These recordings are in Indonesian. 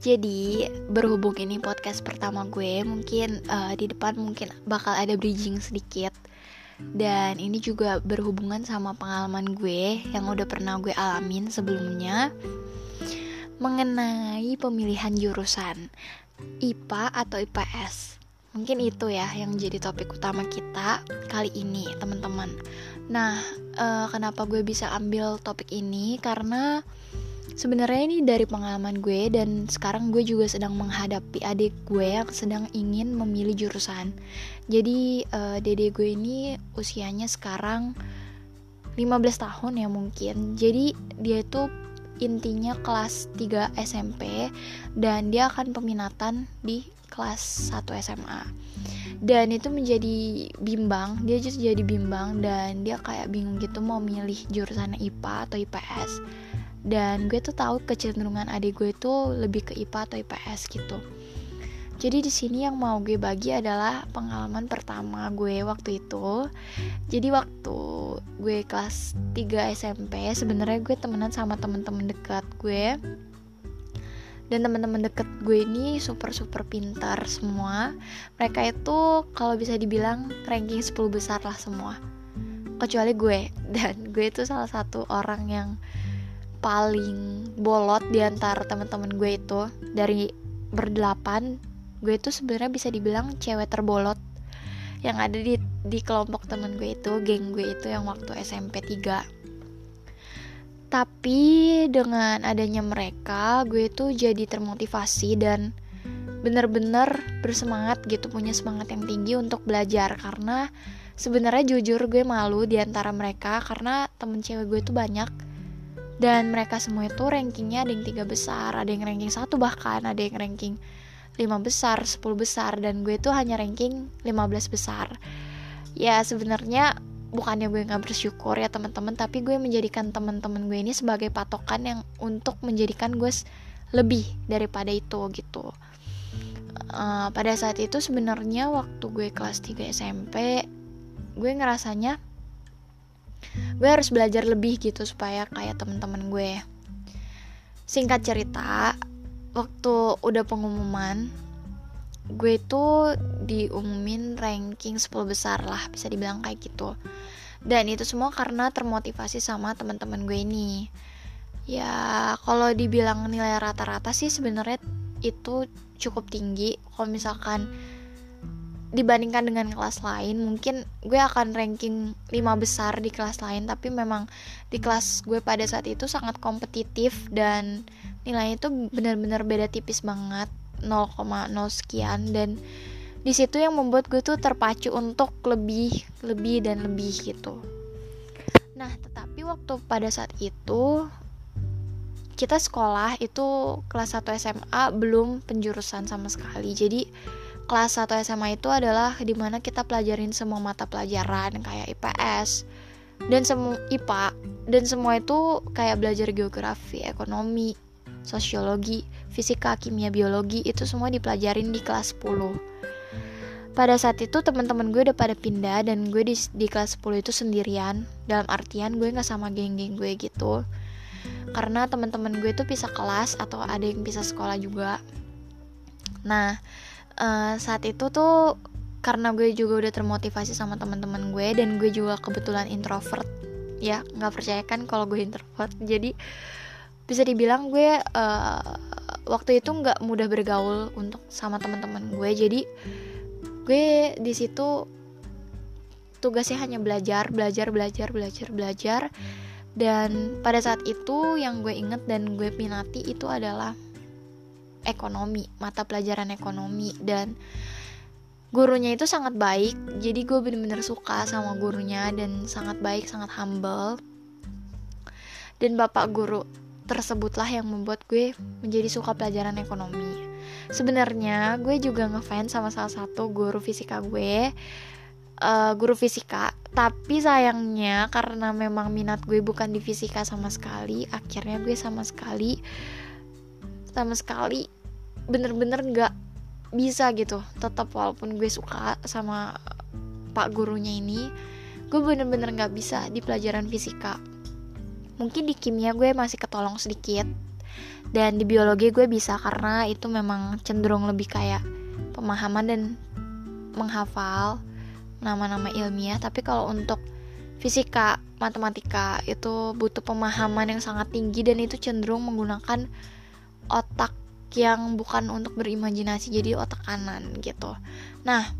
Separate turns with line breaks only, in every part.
Jadi berhubung ini podcast pertama gue, mungkin uh, di depan mungkin bakal ada bridging sedikit. Dan ini juga berhubungan sama pengalaman gue yang udah pernah gue alamin sebelumnya mengenai pemilihan jurusan IPA atau IPS. Mungkin itu ya yang jadi topik utama kita kali ini, teman-teman. Nah, uh, kenapa gue bisa ambil topik ini? Karena Sebenarnya ini dari pengalaman gue dan sekarang gue juga sedang menghadapi adik gue yang sedang ingin memilih jurusan. Jadi uh, dede gue ini usianya sekarang 15 tahun ya mungkin. Jadi dia itu intinya kelas 3 SMP dan dia akan peminatan di kelas 1 SMA. Dan itu menjadi bimbang, dia just jadi bimbang dan dia kayak bingung gitu mau milih jurusan IPA atau IPS dan gue tuh tahu kecenderungan adik gue itu lebih ke IPA atau IPS gitu jadi di sini yang mau gue bagi adalah pengalaman pertama gue waktu itu. Jadi waktu gue kelas 3 SMP, sebenarnya gue temenan sama temen-temen dekat gue. Dan teman-teman deket gue ini super super pintar semua. Mereka itu kalau bisa dibilang ranking 10 besar lah semua. Kecuali gue dan gue itu salah satu orang yang paling bolot di antara teman-teman gue itu dari berdelapan gue itu sebenarnya bisa dibilang cewek terbolot yang ada di di kelompok temen gue itu geng gue itu yang waktu SMP 3 tapi dengan adanya mereka gue itu jadi termotivasi dan bener-bener bersemangat gitu punya semangat yang tinggi untuk belajar. Karena sebenarnya jujur gue malu di antara mereka karena temen cewek gue itu banyak dan mereka semua itu rankingnya ada yang tiga besar ada yang ranking satu bahkan ada yang ranking lima besar 10 besar dan gue tuh hanya ranking 15 besar. Ya sebenarnya bukannya gue nggak bersyukur ya teman-teman tapi gue menjadikan teman-teman gue ini sebagai patokan yang untuk menjadikan gue lebih daripada itu gitu. Uh, pada saat itu sebenarnya waktu gue kelas 3 SMP gue ngerasanya gue harus belajar lebih gitu supaya kayak temen-temen gue. Singkat cerita waktu udah pengumuman gue itu diumumin ranking 10 besar lah bisa dibilang kayak gitu. Dan itu semua karena termotivasi sama teman-teman gue ini. Ya kalau dibilang nilai rata-rata sih sebenarnya itu cukup tinggi. Kalau misalkan dibandingkan dengan kelas lain mungkin gue akan ranking 5 besar di kelas lain tapi memang di kelas gue pada saat itu sangat kompetitif dan nilainya itu benar-benar beda tipis banget 0,0 sekian. Dan di situ yang membuat gue tuh terpacu untuk lebih lebih dan lebih gitu. Nah tetapi waktu pada saat itu kita sekolah itu kelas 1 SMA belum penjurusan sama sekali. Jadi kelas 1 SMA itu adalah di mana kita pelajarin semua mata pelajaran kayak IPS dan semua IPA dan semua itu kayak belajar geografi, ekonomi, sosiologi, fisika, kimia, biologi itu semua dipelajarin di kelas 10. Pada saat itu teman-teman gue udah pada pindah dan gue di, di kelas 10 itu sendirian dalam artian gue nggak sama geng-geng gue gitu karena teman-teman gue tuh pisah kelas atau ada yang pisah sekolah juga. Nah, uh, saat itu tuh karena gue juga udah termotivasi sama teman-teman gue dan gue juga kebetulan introvert. Ya nggak percaya kan kalau gue introvert. Jadi bisa dibilang gue uh, waktu itu nggak mudah bergaul untuk sama teman-teman gue. Jadi gue di situ tugasnya hanya belajar belajar belajar belajar belajar. Dan pada saat itu yang gue inget dan gue minati itu adalah ekonomi mata pelajaran ekonomi. Dan gurunya itu sangat baik. Jadi gue bener-bener suka sama gurunya dan sangat baik sangat humble. Dan bapak guru tersebutlah yang membuat gue menjadi suka pelajaran ekonomi. Sebenarnya gue juga ngefans sama salah satu guru fisika gue uh, guru fisika. Tapi sayangnya karena memang minat gue bukan di fisika sama sekali akhirnya gue sama sekali sama sekali bener-bener nggak bisa gitu. Tetap walaupun gue suka sama pak gurunya ini gue bener-bener nggak bisa di pelajaran fisika. Mungkin di kimia gue masih ketolong sedikit dan di biologi gue bisa karena itu memang cenderung lebih kayak pemahaman dan menghafal nama-nama ilmiah. Tapi kalau untuk fisika matematika itu butuh pemahaman yang sangat tinggi dan itu cenderung menggunakan otak yang bukan untuk berimajinasi jadi otak kanan gitu. Nah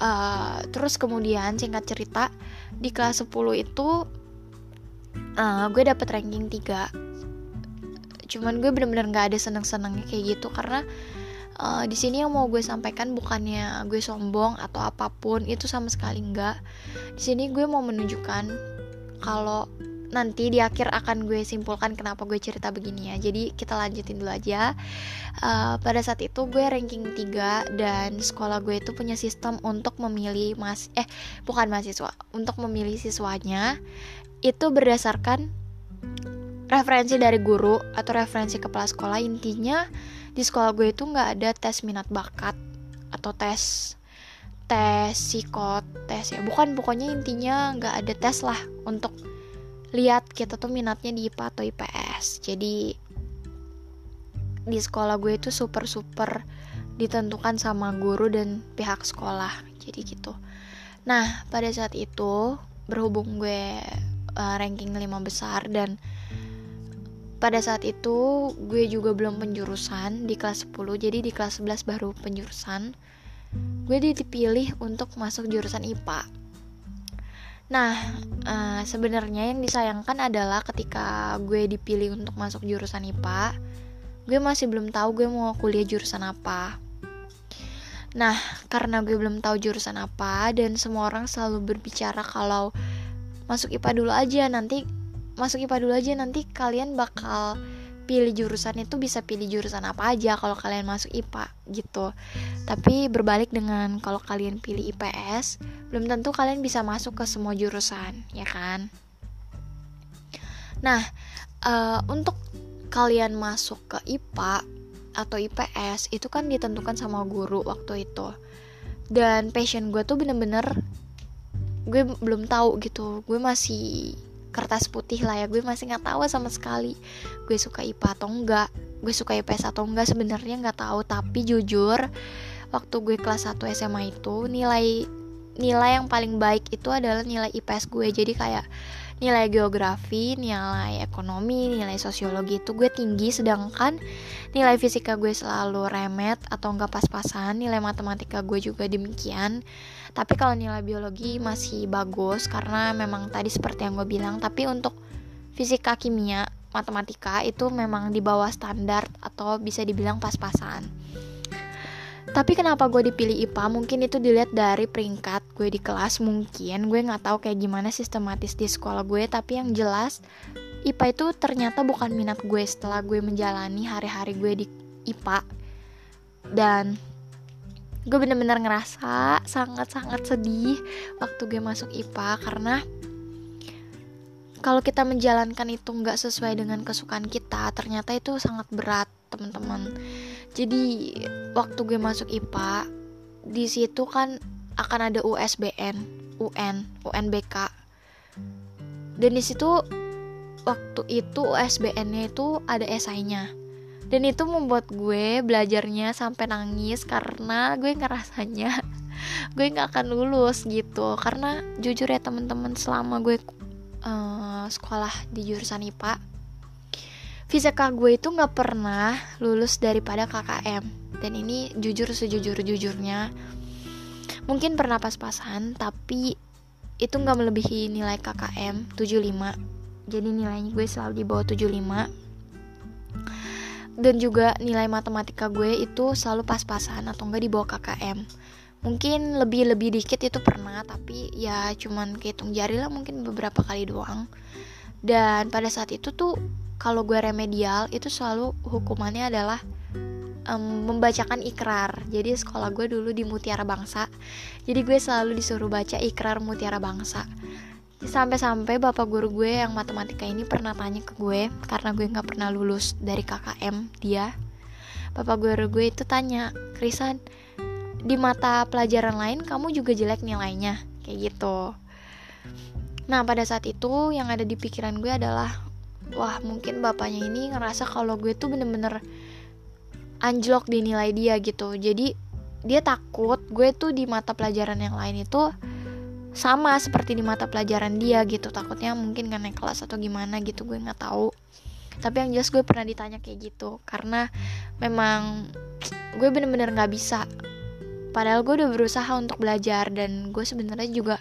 uh, terus kemudian singkat cerita di kelas 10 itu uh, gue dapet ranking 3 cuman gue bener-bener gak ada seneng-senengnya kayak gitu karena uh, di sini yang mau gue sampaikan bukannya gue sombong atau apa pun itu sama sekali enggak di sini gue mau menunjukkan kalau nanti di akhir akan gue simpulkan kenapa gue cerita begini ya. Jadi kita lanjutin dulu aja. Uh, pada saat itu gue ranking 3 dan sekolah gue itu punya sistem untuk memilih mas eh bukan mahasiswa untuk memilih siswanya itu berdasarkan referensi dari guru atau referensi kepala sekolah. Intinya di sekolah gue itu nggak ada tes minat bakat atau tes tes psikot tes ya. Bukan pokoknya intinya nggak ada tes lah untuk lihat kita tuh minatnya di IPA atau IPS jadi di sekolah gue itu super super ditentukan sama guru dan pihak sekolah jadi gitu. Nah pada saat itu berhubung gue uh, ranking 5 besar dan pada saat itu gue juga belum penjurusan di kelas 10 jadi di kelas 11 baru penjurusan gue dipilih untuk masuk jurusan IPA Nah, uh, sebenarnya yang disayangkan adalah ketika gue dipilih untuk masuk jurusan IPA, gue masih belum tahu gue mau kuliah jurusan apa. Nah, karena gue belum tahu jurusan apa dan semua orang selalu berbicara kalau masuk IPA dulu aja nanti masuk IPA dulu aja nanti kalian bakal pilih jurusan itu bisa pilih jurusan apa aja kalau kalian masuk IPA gitu. Tapi berbalik dengan kalau kalian pilih IPS, belum tentu kalian bisa masuk ke semua jurusan, ya kan? Nah, uh, untuk kalian masuk ke IPA atau IPS itu kan ditentukan sama guru waktu itu. Dan passion gue tuh bener-bener gue belum tahu gitu gue masih kertas putih lah ya. Gue masih nggak tahu sama sekali. Gue suka IPA atau enggak gue suka IPS atau enggak sebenarnya nggak tahu. Tapi jujur waktu gue kelas 1 SMA itu nilai nilai yang paling baik itu adalah nilai IPS gue. Jadi kayak nilai geografi, nilai ekonomi, nilai sosiologi itu gue tinggi. Sedangkan nilai fisika gue selalu remet atau enggak pas-pasan, nilai matematika gue juga demikian. Tapi kalau nilai biologi masih bagus karena memang tadi seperti yang gue bilang, tapi untuk fisika, kimia, matematika itu memang di bawah standar atau bisa dibilang pas-pasan. Tapi kenapa gue dipilih IPA? Mungkin itu dilihat dari peringkat gue di kelas mungkin. Gue nggak tahu kayak gimana sistematis di sekolah gue. Tapi yang jelas IPA itu ternyata bukan minat gue setelah gue menjalani hari-hari gue di IPA. Dan gue bener-bener ngerasa sangat-sangat sedih waktu gue masuk IPA karena kalau kita menjalankan itu nggak sesuai dengan kesukaan kita ternyata itu sangat berat teman-teman. Jadi waktu gue masuk IPA di situ kan akan ada USBN UN UNBK dan di situ waktu itu USBN-nya itu ada esainya dan itu membuat gue belajarnya sampai nangis karena gue ngerasanya gue nggak akan lulus gitu. Karena jujur ya teman-teman selama gue uh, sekolah di jurusan IPA fisika gue itu nggak pernah lulus daripada KKM dan ini jujur sejujur jujurnya mungkin pernah pas-pasan tapi itu nggak melebihi nilai KKM 75 jadi nilainya gue selalu di bawah 75 dan juga nilai matematika gue itu selalu pas-pasan atau enggak di bawah KKM mungkin lebih lebih dikit itu pernah tapi ya cuman kehitung jari lah mungkin beberapa kali doang. Dan pada saat itu tuh kalau gue remedial itu selalu hukumannya adalah um, membacakan ikrar. Jadi sekolah gue dulu di Mutiara Bangsa. Jadi gue selalu disuruh baca ikrar Mutiara Bangsa sampai-sampai bapak guru gue yang matematika ini pernah tanya ke gue karena gue nggak pernah lulus dari KKM dia bapak guru gue itu tanya Krisan di mata pelajaran lain kamu juga jelek nilainya kayak gitu. Nah pada saat itu yang ada di pikiran gue adalah wah mungkin bapaknya ini ngerasa kalau gue tuh bener-bener anjlok di nilai dia gitu. Jadi dia takut gue tuh di mata pelajaran yang lain itu sama seperti di mata pelajaran dia gitu. Takutnya mungkin gak naik kelas atau gimana gitu gue nggak tahu. Tapi yang jelas gue pernah ditanya kayak gitu karena memang gue bener-bener nggak bisa. Padahal gue udah berusaha untuk belajar dan gue sebenarnya juga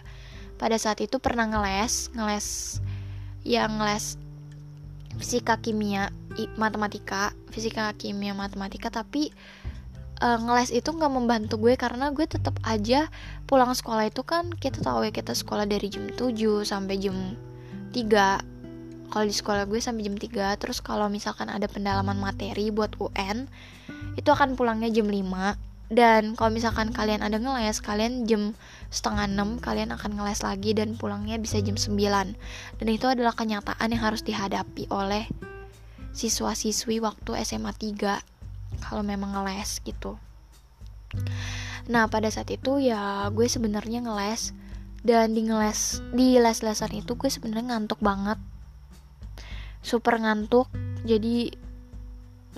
pada saat itu pernah ngeles ngeles yang ngeles fisika kimia matematika fisika kimia matematika tapi uh, ngeles itu nggak membantu gue karena gue tetap aja pulang sekolah itu kan kita tahu ya kita sekolah dari jam 7 sampai jam 3 kalau di sekolah gue sampai jam 3 terus kalau misalkan ada pendalaman materi buat UN itu akan pulangnya jam 5 dan kalau misalkan kalian ada ngeles kalian jam setengah 6 kalian akan ngeles lagi dan pulangnya bisa jam 9 dan itu adalah kenyataan yang harus dihadapi oleh siswa-siswi waktu SMA 3 kalau memang ngeles gitu. Nah pada saat itu ya gue sebenarnya ngeles. Dan di ngeles di les-lesan itu gue sebenarnya ngantuk banget. Super ngantuk. Jadi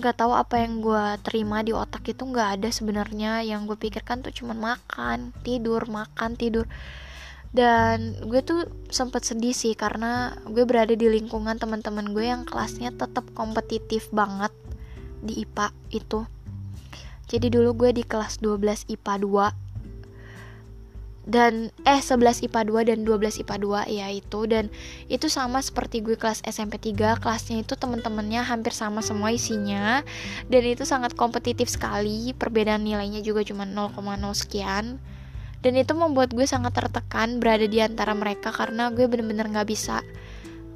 nggak tahu apa yang gue terima di otak itu nggak ada sebenarnya. Yang gue pikirkan tuh cuma makan tidur makan tidur. Dan gue tuh sempet sedih sih karena gue berada di lingkungan teman-teman gue yang kelasnya tetap kompetitif banget di IPA itu. Jadi dulu gue di kelas 12 IPA 2 dan eh 11 IPA 2 dan 12 IPA 2 ya itu. Dan itu sama seperti gue kelas SMP 3 kelasnya itu temen-temennya hampir sama semua isinya. Dan itu sangat kompetitif sekali perbedaan nilainya juga cuma 0,0 sekian. Dan itu membuat gue sangat tertekan berada di antara mereka karena gue bener-bener gak bisa.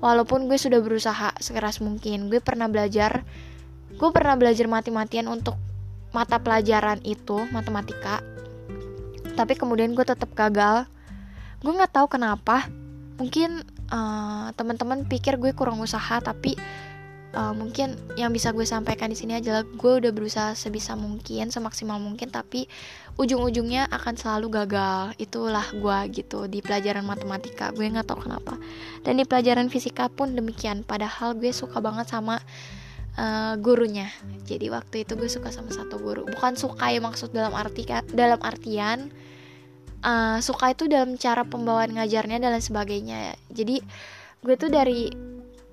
Walaupun gue sudah berusaha sekeras mungkin gue pernah belajar gue pernah belajar mati-matian untuk mata pelajaran itu matematika. Tapi kemudian gue tetap gagal. Gue nggak tahu kenapa. Mungkin uh, teman-teman pikir gue kurang usaha tapi uh, mungkin yang bisa gue sampaikan di sini adalah gue udah berusaha sebisa mungkin semaksimal mungkin tapi ujung-ujungnya akan selalu gagal. Itulah gue gitu di pelajaran matematika. Gue nggak tahu kenapa. Dan di pelajaran fisika pun demikian. Padahal gue suka banget sama uh, gurunya. Jadi waktu itu gue suka sama satu guru. Bukan suka ya maksud dalam arti dalam artian uh, suka itu dalam cara pembawaan ngajarnya dan lain sebagainya. Jadi gue tuh dari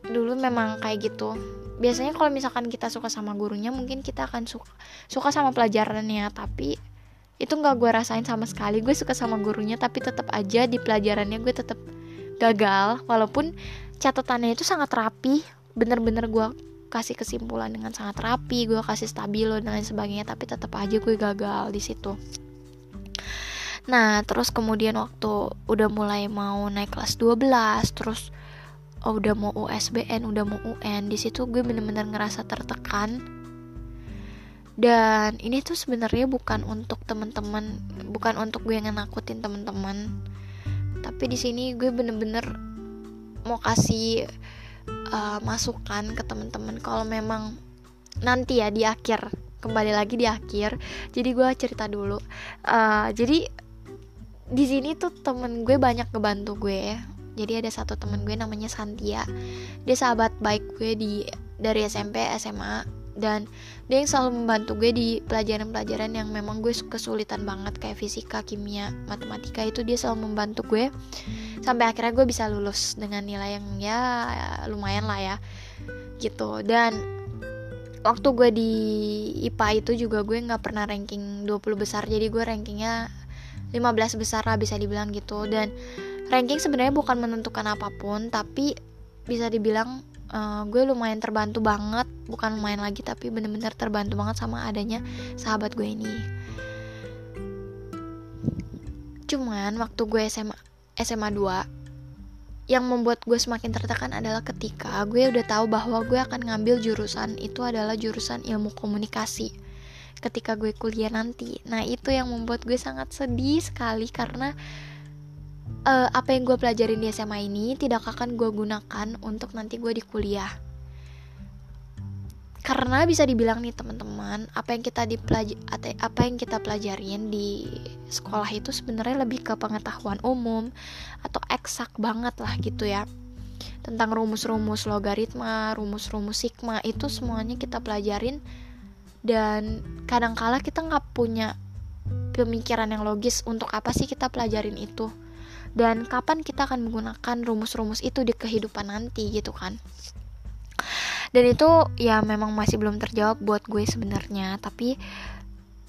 dulu memang kayak gitu. Biasanya kalau misalkan kita suka sama gurunya mungkin kita akan suka suka sama pelajarannya. Tapi itu nggak gue rasain sama sekali. Gue suka sama gurunya tapi tetap aja di pelajarannya gue tetap gagal. Walaupun catatannya itu sangat rapi. Bener-bener gue kasih kesimpulan dengan sangat rapi gue kasih stabilo dan lain sebagainya tapi tetap aja gue gagal di situ. Nah terus kemudian waktu udah mulai mau naik kelas 12 terus oh, udah mau USBN udah mau UN di situ gue bener-bener ngerasa tertekan. Dan ini tuh sebenarnya bukan untuk temen-temen bukan untuk gue yang nakutin temen-temen tapi di sini gue bener-bener mau kasih uh, masukan ke teman-teman kalau memang nanti ya di akhir kembali lagi di akhir. Jadi gue cerita dulu. Uh, jadi di sini tuh temen gue banyak ngebantu gue jadi ada satu temen gue namanya Santia. Dia sahabat baik gue di dari SMP SMA dan dia yang selalu membantu gue di pelajaran-pelajaran yang memang gue kesulitan banget kayak fisika, kimia, matematika itu dia selalu membantu gue. Sampai akhirnya gue bisa lulus dengan nilai yang ya lumayan lah ya gitu. Dan waktu gue di IPA itu juga gue nggak pernah ranking 20 besar jadi gue rankingnya 15 besar lah bisa dibilang gitu. Dan ranking sebenarnya bukan menentukan apa pun tapi bisa dibilang uh, gue lumayan terbantu banget bukan lumayan lagi tapi bener-bener terbantu banget sama adanya sahabat gue ini. Cuman waktu gue SMA SMA 2 yang membuat gue semakin tertekan adalah ketika gue udah tahu bahwa gue akan ngambil jurusan itu adalah jurusan ilmu komunikasi ketika gue kuliah nanti. Nah itu yang membuat gue sangat sedih sekali karena uh, apa yang gue pelajarin di SMA ini tidak akan gue gunakan untuk nanti gue di kuliah. Karena bisa dibilang nih teman-teman apa yang kita dipelaj apa yang kita pelajarin di sekolah itu sebenarnya lebih ke pengetahuan umum atau eksak banget lah gitu ya. Tentang rumus-rumus logaritma, rumus-rumus sigma itu semuanya kita pelajarin. Dan kadangkala kita nggak punya pemikiran yang logis untuk apa sih kita pelajarin itu dan kapan kita akan menggunakan rumus-rumus itu di kehidupan nanti gitu kan. Dan itu ya memang masih belum terjawab buat gue sebenarnya. Tapi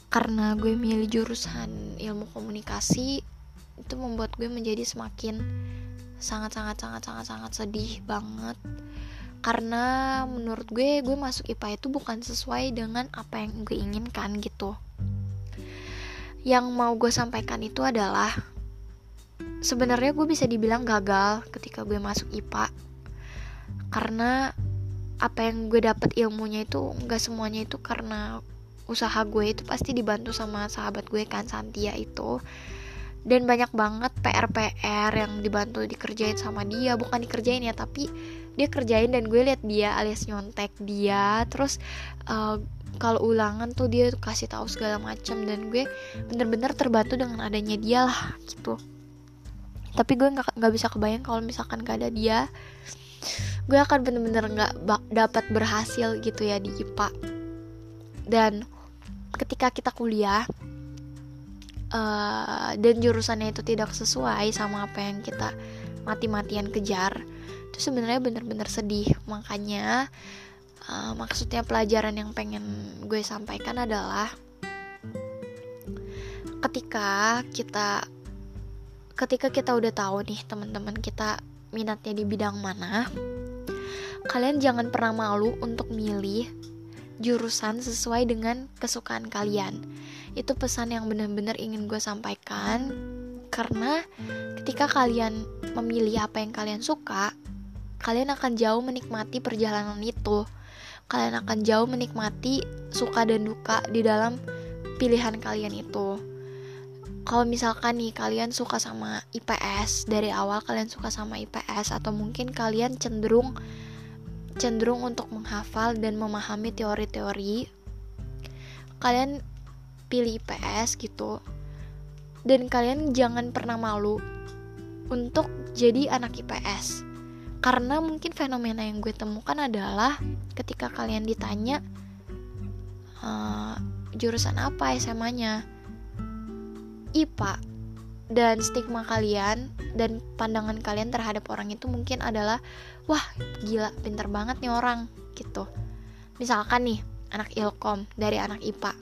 karena gue milih jurusan ilmu komunikasi itu membuat gue menjadi semakin sangat sangat sangat sangat sangat sedih banget. Karena menurut gue gue masuk IPA itu bukan sesuai dengan apa yang gue inginkan gitu. Yang mau gue sampaikan itu adalah sebenarnya gue bisa dibilang gagal ketika gue masuk IPA karena apa yang gue dapet ilmunya itu nggak semuanya itu karena usaha gue itu pasti dibantu sama sahabat gue kan Santia itu. Dan banyak banget PR-PR yang dibantu dikerjain sama dia. Bukan dikerjain ya tapi dia kerjain dan gue liat dia alias nyontek dia. Terus uh, kalau ulangan tuh dia kasih tahu segala macam dan gue bener-bener terbantu dengan adanya dia lah gitu tapi gue nggak nggak bisa kebayang kalau misalkan gak ada dia gue akan bener-bener nggak dapat berhasil gitu ya di IPA dan ketika kita kuliah uh, dan jurusannya itu tidak sesuai sama apa yang kita mati-matian kejar itu sebenarnya bener-bener sedih. Makanya uh, maksudnya pelajaran yang pengen gue sampaikan adalah ketika kita ketika kita udah tahu nih teman-teman kita minatnya di bidang mana kalian jangan pernah malu untuk milih jurusan sesuai dengan kesukaan kalian. Itu pesan yang benar-benar ingin gue sampaikan karena ketika kalian memilih apa yang kalian suka kalian akan jauh menikmati perjalanan itu. Kalian akan jauh menikmati suka dan duka di dalam pilihan kalian itu kalau misalkan nih kalian suka sama IPS dari awal kalian suka sama IPS atau mungkin kalian cenderung cenderung untuk menghafal dan memahami teori-teori kalian pilih IPS gitu. Dan kalian jangan pernah malu untuk jadi anak IPS karena mungkin fenomena yang gue temukan adalah ketika kalian ditanya uh, jurusan apa SMA-nya IPA dan stigma kalian dan pandangan kalian terhadap orang itu mungkin adalah wah gila pinter banget nih orang gitu. Misalkan nih anak ilkom dari anak IPA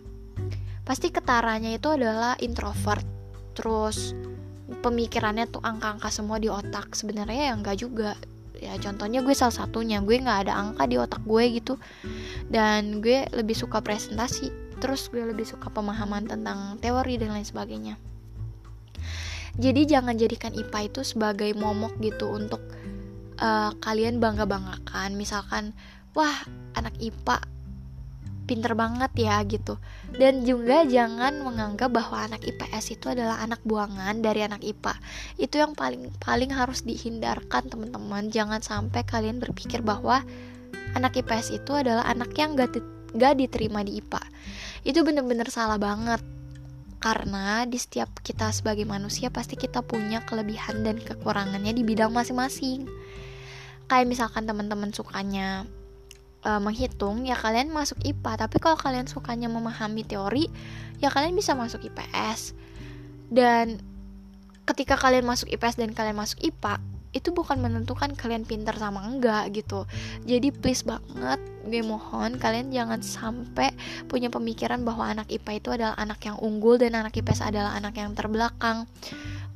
pasti ketaranya itu adalah introvert terus pemikirannya tuh angka-angka semua di otak. Sebenarnya ya enggak juga. Ya contohnya gue salah satunya. Gue nggak ada angka di otak gue gitu. Dan gue lebih suka presentasi terus gue lebih suka pemahaman tentang teori dan lain sebagainya. Jadi jangan jadikan IPA itu sebagai momok gitu untuk uh, kalian bangga banggakan misalkan wah anak IPA pinter banget ya gitu. Dan juga jangan menganggap bahwa anak IPS itu adalah anak buangan dari anak IPA itu yang paling paling harus dihindarkan teman-teman. Jangan sampai kalian berpikir bahwa anak IPS itu adalah anak yang gak, gak diterima di IPA itu bener-bener salah banget. Karena di setiap kita sebagai manusia pasti kita punya kelebihan dan kekurangannya di bidang masing-masing. Kayak misalkan teman-teman sukanya uh, menghitung ya kalian masuk IPA tapi kalau kalian sukanya memahami teori ya kalian bisa masuk IPS dan ketika kalian masuk IPS dan kalian masuk IPA itu bukan menentukan kalian pintar sama enggak gitu. Jadi please banget gue mohon kalian jangan sampai punya pemikiran bahwa anak IPA itu adalah anak yang unggul dan anak IPS adalah anak yang terbelakang.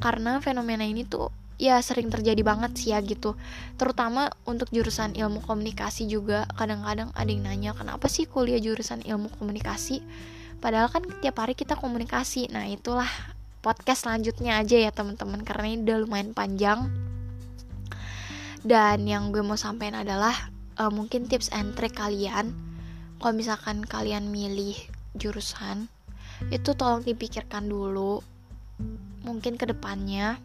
Karena fenomena ini tuh ya sering terjadi banget sih ya gitu. Terutama untuk jurusan ilmu komunikasi juga. Kadang-kadang ada yang nanya kenapa sih kuliah jurusan ilmu komunikasi? Padahal kan tiap hari kita komunikasi. Nah itulah podcast selanjutnya aja ya teman-teman. Karena ini udah lumayan panjang dan yang gue mau sampaikan adalah uh, mungkin tips and trick kalian. Kalau misalkan kalian milih jurusan itu tolong dipikirkan dulu mungkin ke depannya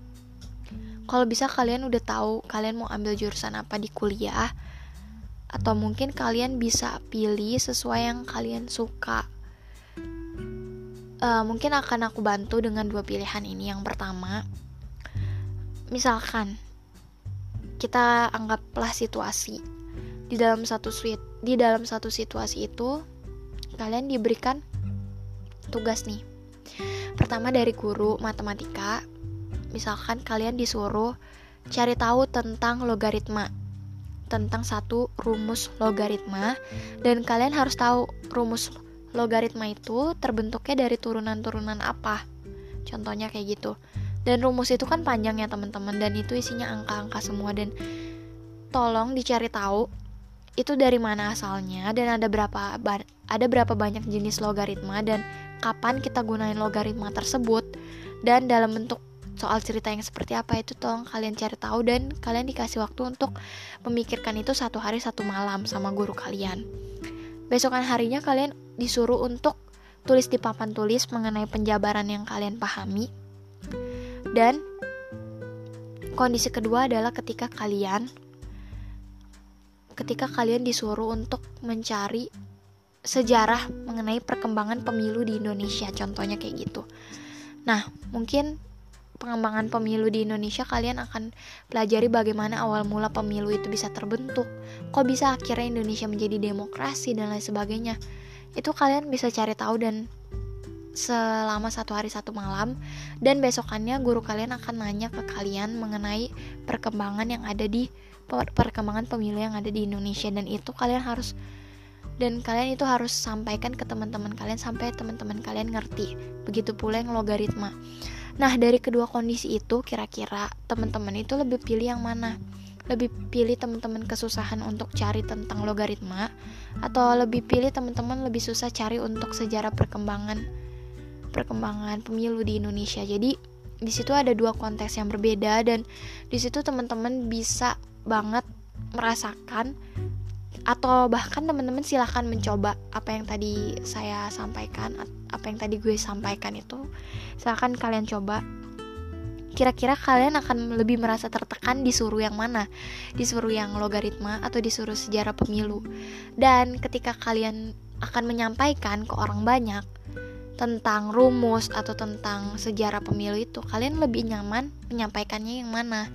kalau bisa kalian udah tahu kalian mau ambil jurusan apa di kuliah atau mungkin kalian bisa pilih sesuai yang kalian suka. Uh, mungkin akan aku bantu dengan dua pilihan ini. Yang pertama misalkan kita anggaplah situasi. Di dalam satu suite di dalam satu situasi itu kalian diberikan tugas nih. Pertama dari guru matematika misalkan kalian disuruh cari tahu tentang logaritma tentang satu rumus logaritma dan kalian harus tahu rumus logaritma itu terbentuknya dari turunan-turunan apa. Contohnya kayak gitu dan rumus itu kan panjang ya teman-teman dan itu isinya angka-angka semua dan tolong dicari tahu itu dari mana asalnya dan ada berapa ada berapa banyak jenis logaritma dan kapan kita gunain logaritma tersebut dan dalam bentuk soal cerita yang seperti apa itu tolong kalian cari tahu dan kalian dikasih waktu untuk memikirkan itu satu hari satu malam sama guru kalian. Besokan harinya kalian disuruh untuk tulis di papan tulis mengenai penjabaran yang kalian pahami. Dan kondisi kedua adalah ketika kalian ketika kalian disuruh untuk mencari sejarah mengenai perkembangan pemilu di Indonesia contohnya kayak gitu. Nah, mungkin pengembangan pemilu di Indonesia kalian akan pelajari bagaimana awal mula pemilu itu bisa terbentuk kok bisa akhirnya Indonesia menjadi demokrasi dan lain sebagainya itu kalian bisa cari tahu dan selama satu hari satu malam. Dan besokannya guru kalian akan nanya ke kalian mengenai perkembangan yang ada di perkembangan pemilu yang ada di Indonesia. Dan itu kalian harus dan kalian itu harus sampaikan ke teman-teman kalian sampai teman-teman kalian ngerti. Begitu pula yang logaritma. Nah, dari kedua kondisi itu kira-kira teman-teman itu lebih pilih yang mana? Lebih pilih teman-teman kesusahan untuk cari tentang logaritma atau lebih pilih teman-teman lebih susah cari untuk sejarah perkembangan perkembangan pemilu di Indonesia. Jadi, di situ ada dua konteks yang berbeda dan di situ teman-teman bisa banget merasakan atau bahkan teman-teman silahkan mencoba apa yang tadi saya sampaikan apa yang tadi gue sampaikan itu. Silahkan kalian coba. Kira-kira kalian akan lebih merasa tertekan disuruh yang mana? Disuruh yang logaritma atau disuruh sejarah pemilu? Dan ketika kalian akan menyampaikan ke orang banyak tentang rumus atau tentang sejarah pemilu itu kalian lebih nyaman menyampaikannya yang mana?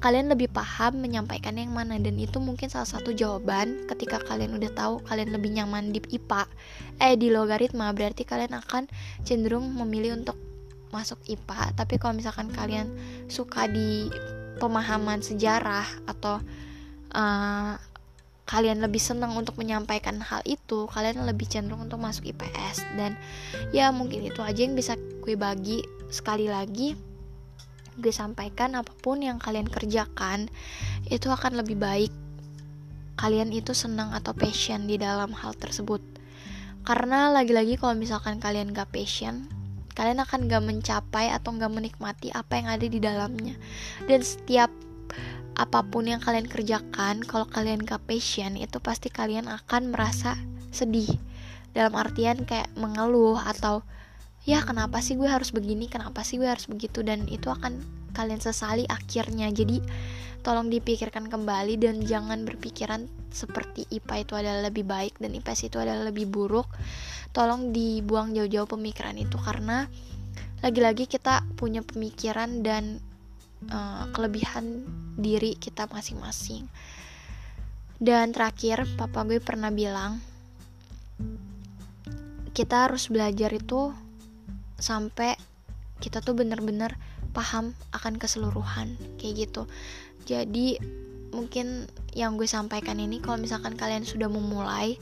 Kalian lebih paham menyampaikan yang mana? Dan itu mungkin salah satu jawaban ketika kalian udah tahu kalian lebih nyaman di IPA eh di logaritma berarti kalian akan cenderung memilih untuk masuk IPA tapi kalau misalkan kalian suka di pemahaman sejarah atau uh, kalian lebih senang untuk menyampaikan hal itu, kalian lebih cenderung untuk masuk IPS dan ya mungkin itu aja yang bisa gue bagi. Sekali lagi gue sampaikan apa pun yang kalian kerjakan itu akan lebih baik kalian itu senang atau passion di dalam hal tersebut. Karena lagi-lagi kalau misalkan kalian gak passion kalian akan gak mencapai atau gak menikmati apa yang ada di dalamnya. Dan setiap apa pun yang kalian kerjakan kalau kalian gak passion itu pasti kalian akan merasa sedih. Dalam artian kayak mengeluh atau ya kenapa sih gue harus begini? Kenapa sih gue harus begitu? Dan itu akan kalian sesali akhirnya. Jadi tolong dipikirkan kembali dan jangan berpikiran seperti IPA itu adalah lebih baik dan IPS itu adalah lebih buruk. Tolong dibuang jauh-jauh pemikiran itu karena lagi-lagi kita punya pemikiran dan uh, kelebihan diri kita masing-masing. Dan terakhir papa gue pernah bilang kita harus belajar itu sampai kita tuh bener-bener paham akan keseluruhan kayak gitu. Jadi mungkin yang gue sampaikan ini kalau misalkan kalian sudah memulai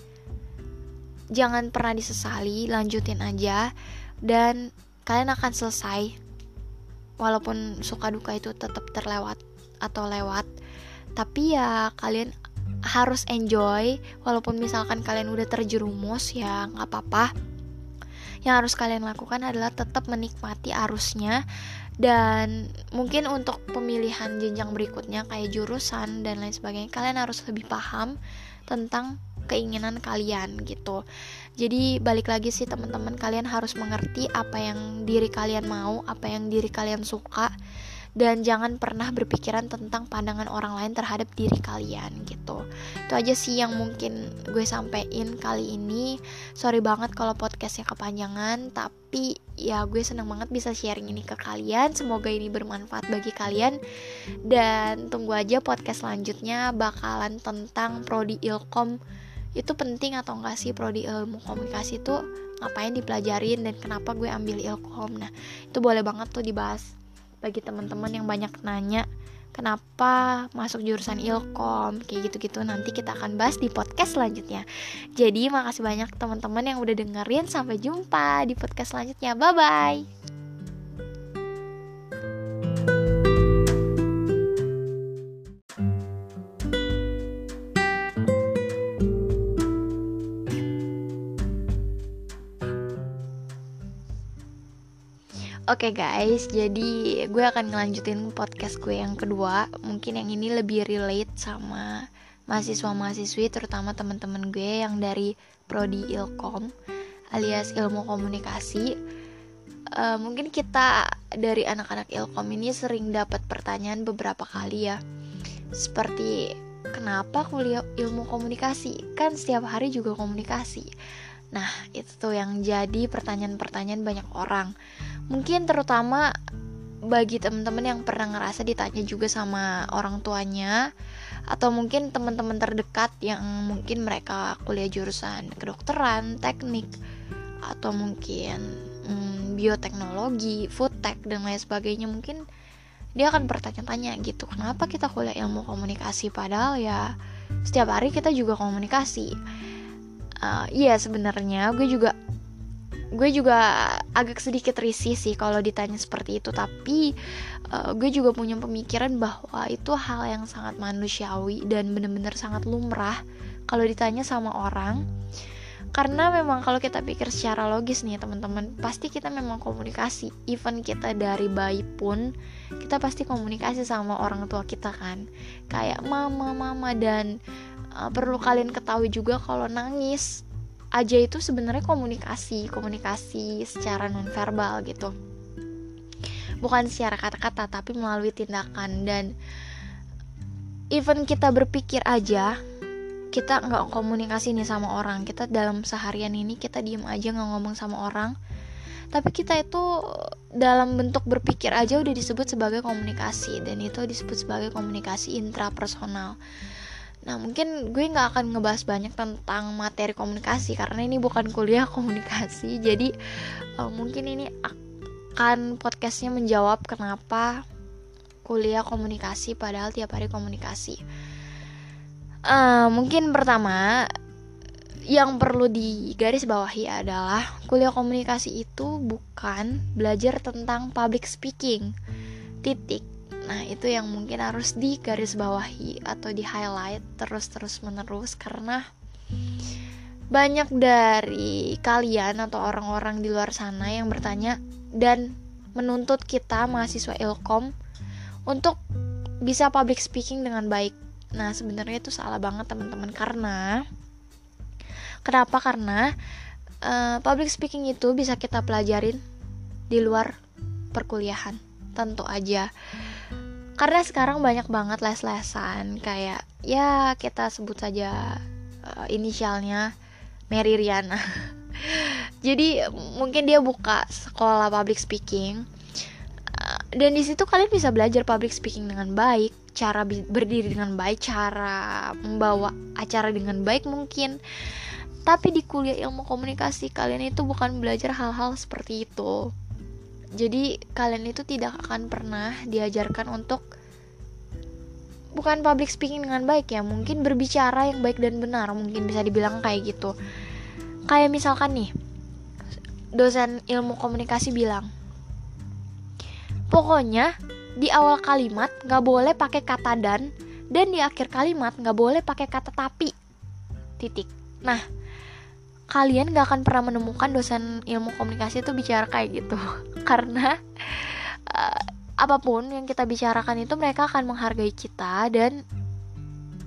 jangan pernah disesali lanjutin aja dan kalian akan selesai walaupun suka duka itu tetap terlewat atau lewat tapi ya kalian harus enjoy walaupun misalkan kalian udah terjerumus ya nggak apa-apa. Yang harus kalian lakukan adalah tetap menikmati arusnya dan mungkin untuk pemilihan jenjang berikutnya kayak jurusan dan lain sebagainya kalian harus lebih paham tentang keinginan kalian gitu. Jadi balik lagi sih teman-teman kalian harus mengerti apa yang diri kalian mau, apa yang diri kalian suka dan jangan pernah berpikiran tentang pandangan orang lain terhadap diri kalian gitu. Itu aja sih yang mungkin gue sampein kali ini. Sorry banget kalau podcastnya kepanjangan tapi ya gue seneng banget bisa sharing ini ke kalian. Semoga ini bermanfaat bagi kalian. Dan tunggu aja podcast selanjutnya bakalan tentang prodi ilkom itu penting atau enggak sih prodi? Ilmu komunikasi itu ngapain dipelajarin dan kenapa gue ambil ilkom? Nah itu boleh banget tuh dibahas bagi teman-teman yang banyak nanya kenapa masuk jurusan ilkom? Kayak gitu-gitu. Nanti kita akan bahas di podcast selanjutnya. Jadi makasih banyak teman-teman yang udah dengerin. Sampai jumpa di podcast selanjutnya. Bye bye Oke okay guys, jadi gue akan ngelanjutin podcast gue yang kedua. Mungkin yang ini lebih relate sama mahasiswa-mahasiswi, terutama teman-teman gue yang dari prodi Ilkom alias ilmu komunikasi. Uh, mungkin kita dari anak-anak Ilkom ini sering dapat pertanyaan beberapa kali ya, seperti kenapa kuliah ilmu komunikasi? Kan setiap hari juga komunikasi. Nah, itu tuh yang jadi pertanyaan-pertanyaan banyak orang mungkin terutama bagi teman-teman yang pernah ngerasa ditanya juga sama orang tuanya atau mungkin teman-teman terdekat yang mungkin mereka kuliah jurusan kedokteran, teknik atau mungkin hmm, bioteknologi, food tech dan lain sebagainya mungkin dia akan bertanya-tanya gitu kenapa kita kuliah ilmu komunikasi padahal ya setiap hari kita juga komunikasi? Uh, sebenarnya gue juga gue juga agak sedikit risih sih kalau ditanya seperti itu tapi uh, gue juga punya pemikiran bahwa itu hal yang sangat manusiawi dan bener-bener sangat lumrah kalau ditanya sama orang. Karena memang kalau kita pikir secara logis nih teman-teman pasti kita memang komunikasi. Even kita dari bayi pun kita pasti komunikasi sama orang tua kita kan. Kayak mama mama dan uh, perlu kalian ketahui juga kalau nangis aja itu sebenarnya komunikasi komunikasi secara nonverbal gitu. Bukan secara kata-kata tapi melalui tindakan. Dan even kita berpikir aja kita nggak komunikasi nih sama orang. Kita dalam seharian ini kita diem aja nggak ngomong sama orang. Tapi kita itu dalam bentuk berpikir aja udah disebut sebagai komunikasi. Dan itu disebut sebagai komunikasi intrapersonal Nah mungkin gue nggak akan ngebahas banyak tentang materi komunikasi karena ini bukan kuliah komunikasi jadi uh, mungkin ini akan podcastnya menjawab kenapa kuliah komunikasi padahal tiap hari komunikasi. Uh, mungkin pertama yang perlu digaris bawahi adalah kuliah komunikasi itu bukan belajar tentang public speaking. Titik Nah, itu yang mungkin harus digarisbawahi atau di highlight terus-terus menerus karena banyak dari kalian atau orang-orang di luar sana yang bertanya dan menuntut kita mahasiswa Ilkom untuk bisa public speaking dengan baik. Nah, sebenarnya itu salah banget teman-teman karena kenapa? Karena uh, public speaking itu bisa kita pelajarin di luar perkuliahan. Tentu aja karena sekarang banyak banget les-lesan kayak ya kita sebut saja uh, inisialnya Mary Riana. Jadi mungkin dia buka sekolah public speaking uh, dan di situ kalian bisa belajar public speaking dengan baik cara berdiri dengan baik cara membawa acara dengan baik mungkin. Tapi di kuliah ilmu komunikasi kalian itu bukan belajar hal-hal seperti itu jadi kalian itu tidak akan pernah diajarkan untuk bukan public speaking dengan baik ya mungkin berbicara yang baik dan benar mungkin bisa dibilang kayak gitu. Kayak misalkan nih dosen ilmu komunikasi bilang pokoknya di awal kalimat nggak boleh pakai kata dan dan di akhir kalimat nggak boleh pakai kata tapi. Titik. Nah kalian gak akan pernah menemukan dosen ilmu komunikasi itu bicara kayak gitu karena uh, apa pun yang kita bicarakan itu mereka akan menghargai kita dan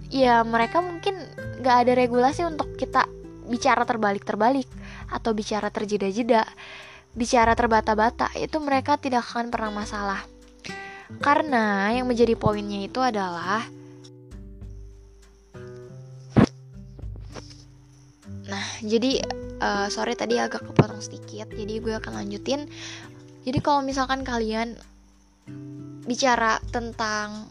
ya mereka mungkin gak ada regulasi untuk kita bicara terbalik-terbalik atau bicara terjeda-jeda bicara terbata-bata itu mereka tidak akan pernah masalah karena yang menjadi poinnya itu adalah Nah, jadi uh, sorry tadi agak kepotong sedikit, jadi gue akan lanjutin. Jadi kalau misalkan kalian bicara tentang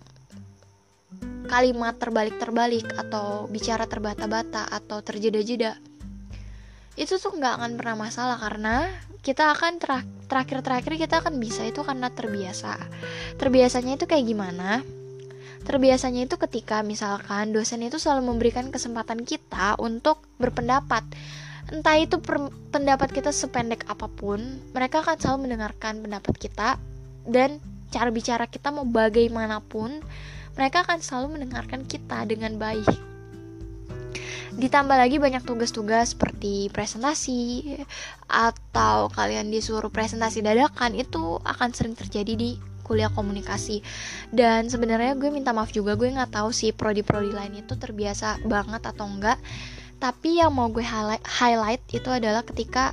kalimat terbalik-terbalik atau bicara terbata-bata atau terjeda-jeda, itu tuh nggak akan pernah masalah karena kita akan terakhir-terakhir kita akan bisa itu karena terbiasa. Terbiasanya itu kayak gimana? Terbiasanya itu ketika misalkan dosen itu selalu memberikan kesempatan kita untuk berpendapat. Entah itu pendapat kita sependek apa pun, mereka akan selalu mendengarkan pendapat kita dan cara bicara kita mau bagaimanapun, mereka akan selalu mendengarkan kita dengan baik. Ditambah lagi banyak tugas-tugas seperti presentasi atau kalian disuruh presentasi dadakan itu akan sering terjadi di kuliah komunikasi dan sebenarnya gue minta maaf juga gue nggak tahu sih prodi-prodi lain itu terbiasa banget atau enggak tapi yang mau gue highlight, itu adalah ketika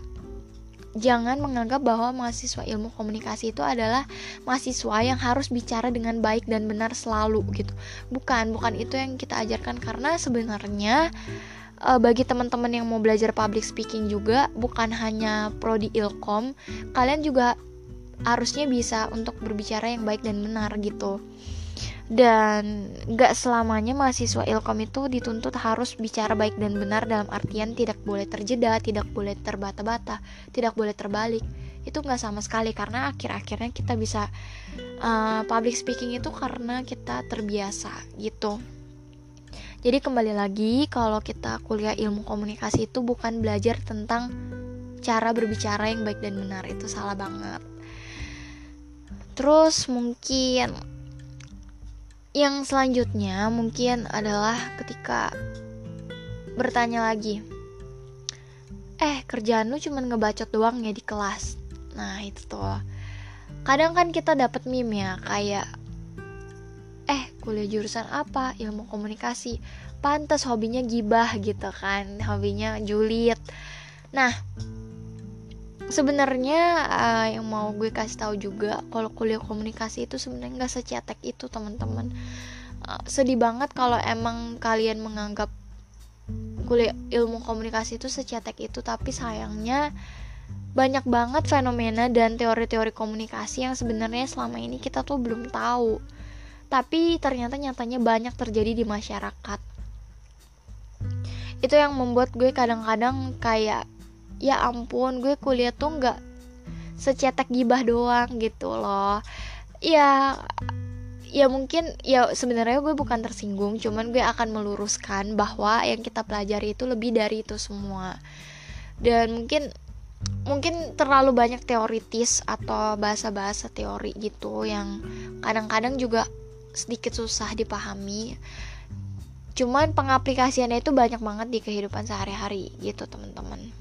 jangan menganggap bahwa mahasiswa ilmu komunikasi itu adalah mahasiswa yang harus bicara dengan baik dan benar selalu gitu. Bukan, bukan itu yang kita ajarkan karena sebenarnya uh, bagi teman-teman yang mau belajar public speaking juga bukan hanya prodi ilkom, kalian juga harusnya bisa untuk berbicara yang baik dan benar gitu dan gak selamanya mahasiswa ilkom itu dituntut harus bicara baik dan benar dalam artian tidak boleh terjeda, tidak boleh terbata-bata, tidak boleh terbalik. Itu gak sama sekali karena akhir-akhirnya kita bisa uh, public speaking itu karena kita terbiasa gitu. Jadi kembali lagi kalau kita kuliah ilmu komunikasi itu bukan belajar tentang cara berbicara yang baik dan benar itu salah banget. Terus mungkin yang selanjutnya mungkin adalah ketika bertanya lagi. Eh, kerjaan lu cuma ngebacot doang ya di kelas. Nah, itu tuh. Kadang kan kita dapat meme ya, kayak eh, kuliah jurusan apa? Ilmu komunikasi. Pantas hobinya gibah gitu kan, hobinya julid. Nah, sebenarnya uh, yang mau gue kasih tahu juga kalau kuliah komunikasi itu sebenarnya nggak secetek itu teman-teman. Uh, sedih banget kalau emang kalian menganggap kuliah ilmu komunikasi itu secetek itu tapi sayangnya banyak banget fenomena dan teori-teori komunikasi yang sebenarnya selama ini kita tuh belum tahu. Tapi ternyata nyatanya banyak terjadi di masyarakat. Itu yang membuat gue kadang-kadang kayak ya ampun gue kuliah tuh nggak secetek gibah doang gitu loh. Ya ya mungkin ya sebenarnya gue bukan tersinggung cuman gue akan meluruskan bahwa yang kita pelajari itu lebih dari itu semua. Dan mungkin mungkin terlalu banyak teoritis atau bahasa-bahasa teori gitu yang kadang-kadang juga sedikit susah dipahami. Cuman pengaplikasiannya itu banyak banget di kehidupan sehari-hari gitu teman-teman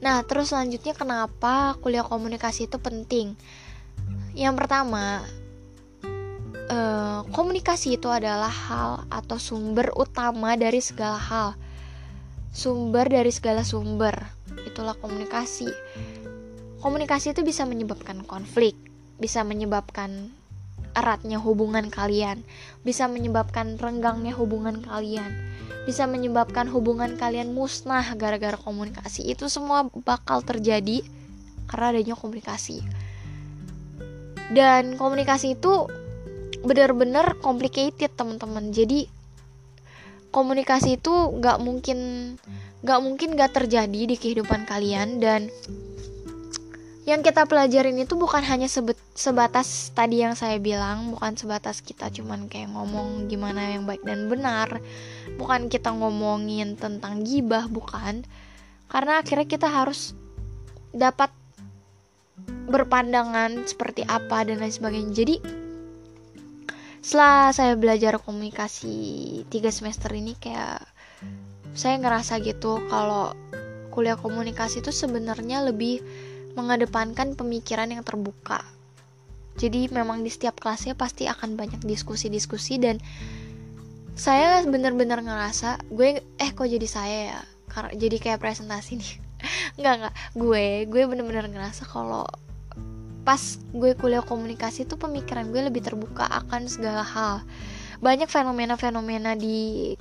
Nah, terus selanjutnya kenapa kuliah komunikasi itu penting? Yang pertama, eh, komunikasi itu adalah hal atau sumber utama dari segala hal. Sumber dari segala sumber, itulah komunikasi. Komunikasi itu bisa menyebabkan konflik, bisa menyebabkan eratnya hubungan kalian, bisa menyebabkan renggangnya hubungan kalian bisa menyebabkan hubungan kalian musnah gara-gara komunikasi. Itu semua bakal terjadi karena adanya komunikasi. Dan komunikasi itu benar-benar complicated teman-teman. Jadi komunikasi itu nggak mungkin nggak mungkin nggak terjadi di kehidupan kalian dan yang kita pelajarin itu bukan hanya sebet, sebatas tadi yang saya bilang bukan sebatas kita cuman kayak ngomong gimana yang baik dan benar. Bukan kita ngomongin tentang gibah bukan. Karena akhirnya kita harus dapat berpandangan seperti apa dan lain sebagainya. Jadi setelah saya belajar komunikasi tiga semester ini kayak saya ngerasa gitu kalau kuliah komunikasi itu sebenarnya lebih mengedepankan pemikiran yang terbuka. Jadi memang di setiap kelasnya pasti akan banyak diskusi-diskusi dan saya bener-bener ngerasa gue eh kok jadi saya ya? Jadi kayak presentasi nih. Nggak nggak. Gue gue bener-bener ngerasa kalau pas gue kuliah komunikasi tuh pemikiran gue lebih terbuka akan segala hal. Banyak fenomena-fenomena di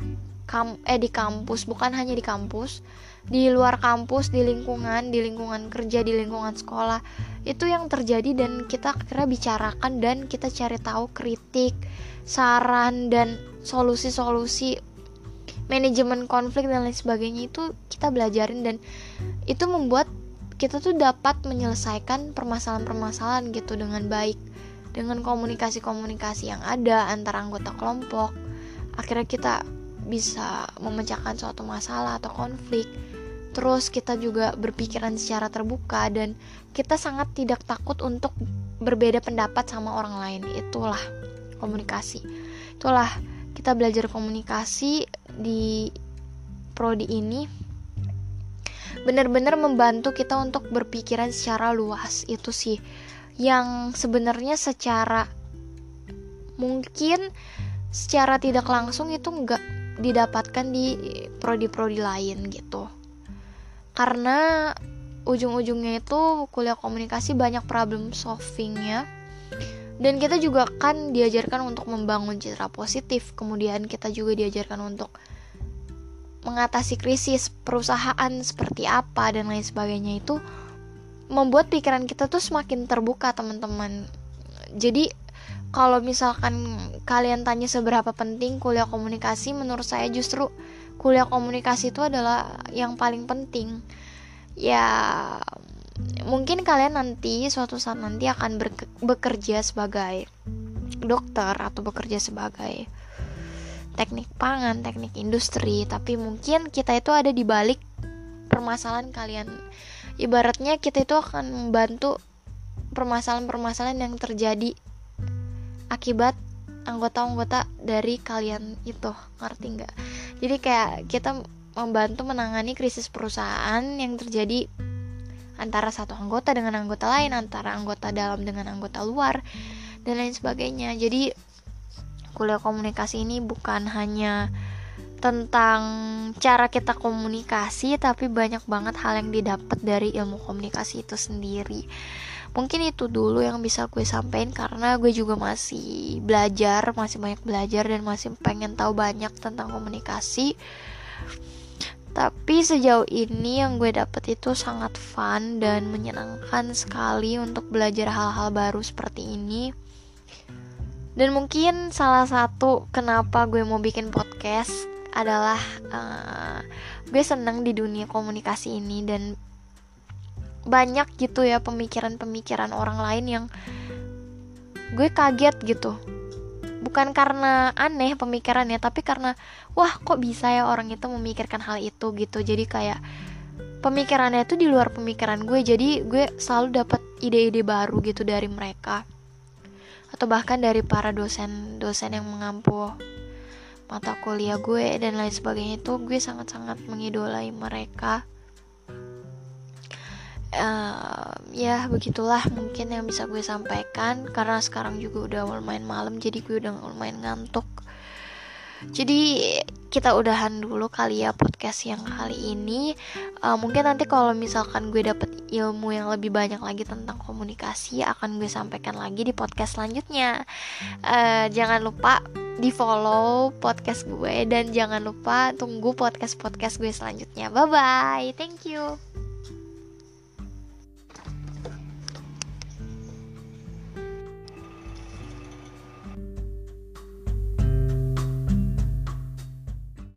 kam eh di kampus bukan hanya di kampus di luar kampus di lingkungan di lingkungan kerja di lingkungan sekolah. Itu yang terjadi dan kita kira bicarakan dan kita cari tahu kritik saran dan solusi-solusi manajemen konflik dan lain sebagainya itu kita belajarin dan itu membuat kita tuh dapat menyelesaikan permasalahan-permasalahan gitu dengan baik. Dengan komunikasi-komunikasi yang ada antara anggota kelompok akhirnya kita bisa memecahkan suatu masalah atau konflik terus kita juga berpikiran secara terbuka dan kita sangat tidak takut untuk berbeda pendapat sama orang lain. Itulah komunikasi. Itulah kita belajar komunikasi di prodi ini. Benar-benar membantu kita untuk berpikiran secara luas itu sih. Yang sebenarnya secara mungkin secara tidak langsung itu nggak didapatkan di prodi-prodi lain gitu karena ujung-ujungnya itu kuliah komunikasi banyak problem solvingnya. Dan kita juga kan diajarkan untuk membangun citra positif. Kemudian kita juga diajarkan untuk mengatasi krisis perusahaan seperti apa dan lain sebagainya itu membuat pikiran kita tuh semakin terbuka teman-teman. Jadi kalau misalkan kalian tanya seberapa penting kuliah komunikasi menurut saya justru kuliah komunikasi itu adalah yang paling penting. Ya mungkin kalian nanti suatu saat nanti akan bekerja sebagai dokter atau bekerja sebagai teknik pangan, teknik industri, tapi mungkin kita itu ada di balik permasalahan kalian. Ibaratnya kita itu akan membantu permasalahan-permasalahan yang terjadi akibat anggota-anggota dari kalian itu. Ngerti nggak jadi kayak kita membantu menangani krisis perusahaan yang terjadi antara satu anggota dengan anggota lain antara anggota dalam dengan anggota luar dan lain sebagainya. Jadi kuliah komunikasi ini bukan hanya tentang cara kita komunikasi tapi banyak banget hal yang didapat dari ilmu komunikasi itu sendiri mungkin itu dulu yang bisa gue sampaikan karena gue juga masih belajar masih banyak belajar dan masih pengen tahu banyak tentang komunikasi. Tapi sejauh ini yang gue dapat itu sangat fun dan menyenangkan sekali untuk belajar hal-hal baru seperti ini. Dan mungkin salah satu kenapa gue mau bikin podcast adalah uh, gue seneng di dunia komunikasi ini dan banyak gitu ya pemikiran-pemikiran orang lain yang gue kaget gitu. Bukan karena aneh pemikirannya tapi karena wah kok bisa ya orang itu memikirkan hal itu? gitu. Jadi kayak pemikirannya itu di luar pemikiran gue jadi gue selalu dapat ide-ide baru gitu dari mereka. Atau bahkan dari para dosen-dosen yang mengampu mata kuliah gue dan lain sebagainya itu gue sangat-sangat mengidolai mereka uh, ya begitulah mungkin yang bisa gue sampaikan. Karena sekarang juga udah lumayan malam jadi gue udah lumayan ngantuk. Jadi kita udahan dulu kali ya podcast yang kali ini. Uh, mungkin nanti kalau misalkan gue dapet ilmu yang lebih banyak lagi tentang komunikasi akan gue sampaikan lagi di podcast selanjutnya. Uh, jangan lupa di follow podcast gue dan jangan lupa tunggu podcast podcast gue selanjutnya. Bye bye thank you